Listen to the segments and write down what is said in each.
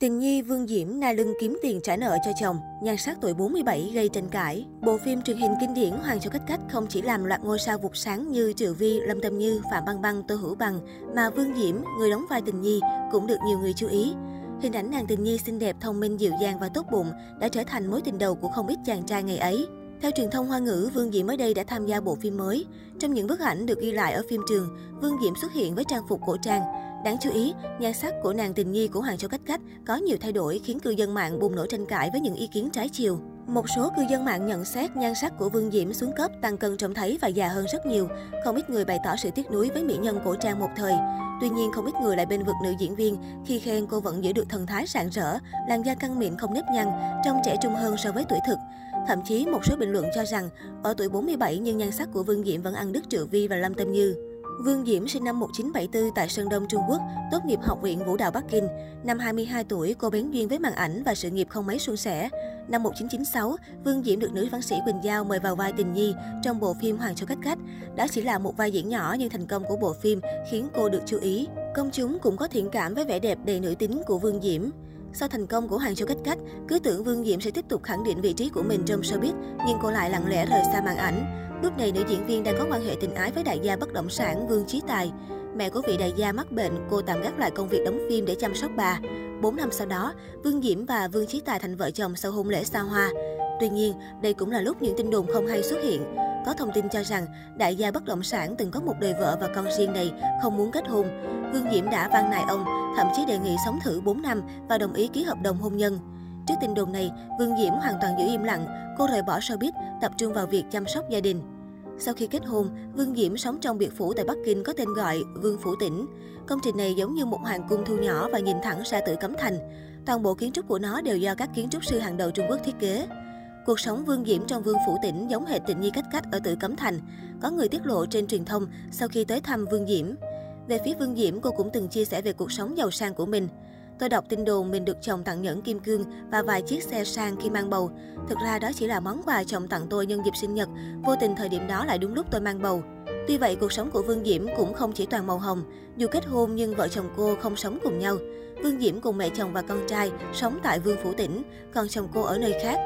Tình nhi Vương Diễm na lưng kiếm tiền trả nợ cho chồng, nhan sắc tuổi 47 gây tranh cãi. Bộ phim truyền hình kinh điển Hoàng Châu cách cách không chỉ làm loạt ngôi sao vụt sáng như Triệu Vi, Lâm Tâm Như, Phạm Băng Băng, Tô Hữu Bằng, mà Vương Diễm, người đóng vai Tình Nhi, cũng được nhiều người chú ý. Hình ảnh nàng Tình Nhi xinh đẹp, thông minh, dịu dàng và tốt bụng đã trở thành mối tình đầu của không ít chàng trai ngày ấy. Theo truyền thông Hoa ngữ, Vương Diễm mới đây đã tham gia bộ phim mới. Trong những bức ảnh được ghi lại ở phim trường, Vương Diễm xuất hiện với trang phục cổ trang. Đáng chú ý, nhan sắc của nàng tình nhi của Hoàng Châu Cách Cách có nhiều thay đổi khiến cư dân mạng bùng nổ tranh cãi với những ý kiến trái chiều. Một số cư dân mạng nhận xét nhan sắc của Vương Diễm xuống cấp, tăng cân trông thấy và già hơn rất nhiều. Không ít người bày tỏ sự tiếc nuối với mỹ nhân cổ trang một thời. Tuy nhiên, không ít người lại bên vực nữ diễn viên khi khen cô vẫn giữ được thần thái rạng rỡ, làn da căng mịn không nếp nhăn, trông trẻ trung hơn so với tuổi thực. Thậm chí một số bình luận cho rằng ở tuổi 47 nhưng nhan sắc của Vương Diễm vẫn ăn đứt Triệu Vi và Lâm Tâm Như. Vương Diễm sinh năm 1974 tại Sơn Đông, Trung Quốc, tốt nghiệp Học viện Vũ đạo Bắc Kinh. Năm 22 tuổi, cô bén duyên với màn ảnh và sự nghiệp không mấy suôn sẻ. Năm 1996, Vương Diễm được nữ văn sĩ Quỳnh Giao mời vào vai tình nhi trong bộ phim Hoàng Châu Cách Cách. Đó chỉ là một vai diễn nhỏ nhưng thành công của bộ phim khiến cô được chú ý. Công chúng cũng có thiện cảm với vẻ đẹp đầy nữ tính của Vương Diễm. Sau thành công của hàng Châu Cách Cách, cứ tưởng Vương Diễm sẽ tiếp tục khẳng định vị trí của mình trong showbiz, nhưng cô lại lặng lẽ rời xa màn ảnh. Lúc này, nữ diễn viên đang có quan hệ tình ái với đại gia bất động sản Vương Chí Tài. Mẹ của vị đại gia mắc bệnh, cô tạm gác lại công việc đóng phim để chăm sóc bà. 4 năm sau đó, Vương Diễm và Vương Chí Tài thành vợ chồng sau hôn lễ xa hoa. Tuy nhiên, đây cũng là lúc những tin đồn không hay xuất hiện. Có thông tin cho rằng đại gia bất động sản từng có một đời vợ và con riêng này không muốn kết hôn. Vương Diễm đã van nài ông, thậm chí đề nghị sống thử 4 năm và đồng ý ký hợp đồng hôn nhân. Trước tin đồn này, Vương Diễm hoàn toàn giữ im lặng, cô rời bỏ showbiz, tập trung vào việc chăm sóc gia đình. Sau khi kết hôn, Vương Diễm sống trong biệt phủ tại Bắc Kinh có tên gọi Vương Phủ Tỉnh. Công trình này giống như một hoàng cung thu nhỏ và nhìn thẳng ra tử Cấm Thành. Toàn bộ kiến trúc của nó đều do các kiến trúc sư hàng đầu Trung Quốc thiết kế. Cuộc sống Vương Diễm trong Vương Phủ Tỉnh giống hệt tình nhi cách cách ở tử Cấm Thành. Có người tiết lộ trên truyền thông sau khi tới thăm Vương Diễm. Về phía Vương Diễm, cô cũng từng chia sẻ về cuộc sống giàu sang của mình. Tôi đọc tin đồn mình được chồng tặng nhẫn kim cương và vài chiếc xe sang khi mang bầu. Thực ra đó chỉ là món quà chồng tặng tôi nhân dịp sinh nhật, vô tình thời điểm đó lại đúng lúc tôi mang bầu. Tuy vậy, cuộc sống của Vương Diễm cũng không chỉ toàn màu hồng. Dù kết hôn nhưng vợ chồng cô không sống cùng nhau. Vương Diễm cùng mẹ chồng và con trai sống tại Vương Phủ Tỉnh, còn chồng cô ở nơi khác.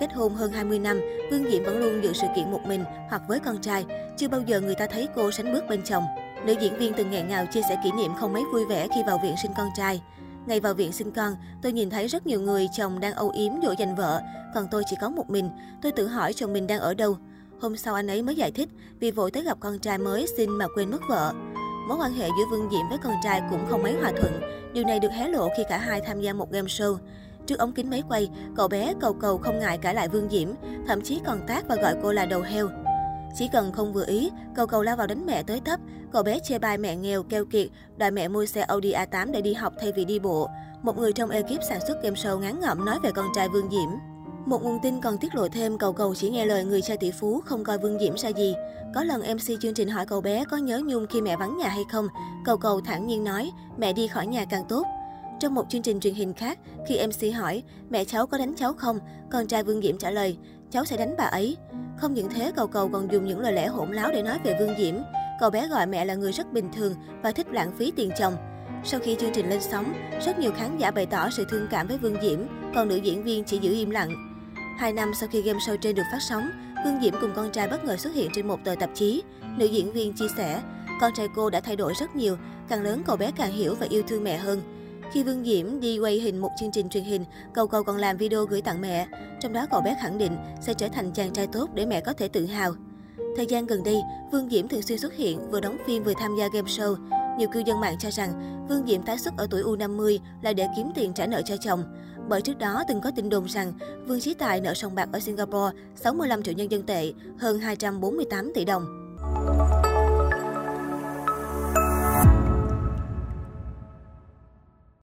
Kết hôn hơn 20 năm, Vương Diễm vẫn luôn dự sự kiện một mình hoặc với con trai. Chưa bao giờ người ta thấy cô sánh bước bên chồng. Nữ diễn viên từng nghẹn ngào chia sẻ kỷ niệm không mấy vui vẻ khi vào viện sinh con trai. Ngày vào viện sinh con, tôi nhìn thấy rất nhiều người chồng đang âu yếm dỗ dành vợ, còn tôi chỉ có một mình. Tôi tự hỏi chồng mình đang ở đâu. Hôm sau anh ấy mới giải thích vì vội tới gặp con trai mới xin mà quên mất vợ. Mối quan hệ giữa Vương Diễm với con trai cũng không mấy hòa thuận. Điều này được hé lộ khi cả hai tham gia một game show. Trước ống kính máy quay, cậu bé cầu cầu không ngại cãi lại Vương Diễm, thậm chí còn tác và gọi cô là đầu heo. Chỉ cần không vừa ý, cầu cầu lao vào đánh mẹ tới tấp. Cậu bé chê bai mẹ nghèo, keo kiệt, đòi mẹ mua xe Audi A8 để đi học thay vì đi bộ. Một người trong ekip sản xuất game show ngán ngẩm nói về con trai Vương Diễm. Một nguồn tin còn tiết lộ thêm cầu cầu chỉ nghe lời người cha tỷ phú, không coi Vương Diễm ra gì. Có lần MC chương trình hỏi cậu bé có nhớ nhung khi mẹ vắng nhà hay không. Cầu cầu thẳng nhiên nói, mẹ đi khỏi nhà càng tốt. Trong một chương trình truyền hình khác, khi MC hỏi mẹ cháu có đánh cháu không, con trai Vương Diễm trả lời cháu sẽ đánh bà ấy. Không những thế, cầu cầu còn dùng những lời lẽ hỗn láo để nói về Vương Diễm. Cậu bé gọi mẹ là người rất bình thường và thích lãng phí tiền chồng. Sau khi chương trình lên sóng, rất nhiều khán giả bày tỏ sự thương cảm với Vương Diễm, còn nữ diễn viên chỉ giữ im lặng. Hai năm sau khi game show trên được phát sóng, Vương Diễm cùng con trai bất ngờ xuất hiện trên một tờ tạp chí. Nữ diễn viên chia sẻ, con trai cô đã thay đổi rất nhiều, càng lớn cậu bé càng hiểu và yêu thương mẹ hơn. Khi Vương Diễm đi quay hình một chương trình truyền hình, Cầu Cầu còn làm video gửi tặng mẹ. Trong đó cậu bé khẳng định sẽ trở thành chàng trai tốt để mẹ có thể tự hào. Thời gian gần đây, Vương Diễm thường xuyên xuất hiện, vừa đóng phim vừa tham gia game show. Nhiều cư dân mạng cho rằng Vương Diễm tái xuất ở tuổi U50 là để kiếm tiền trả nợ cho chồng. Bởi trước đó từng có tin đồn rằng Vương Chí Tài nợ sòng bạc ở Singapore 65 triệu nhân dân tệ, hơn 248 tỷ đồng.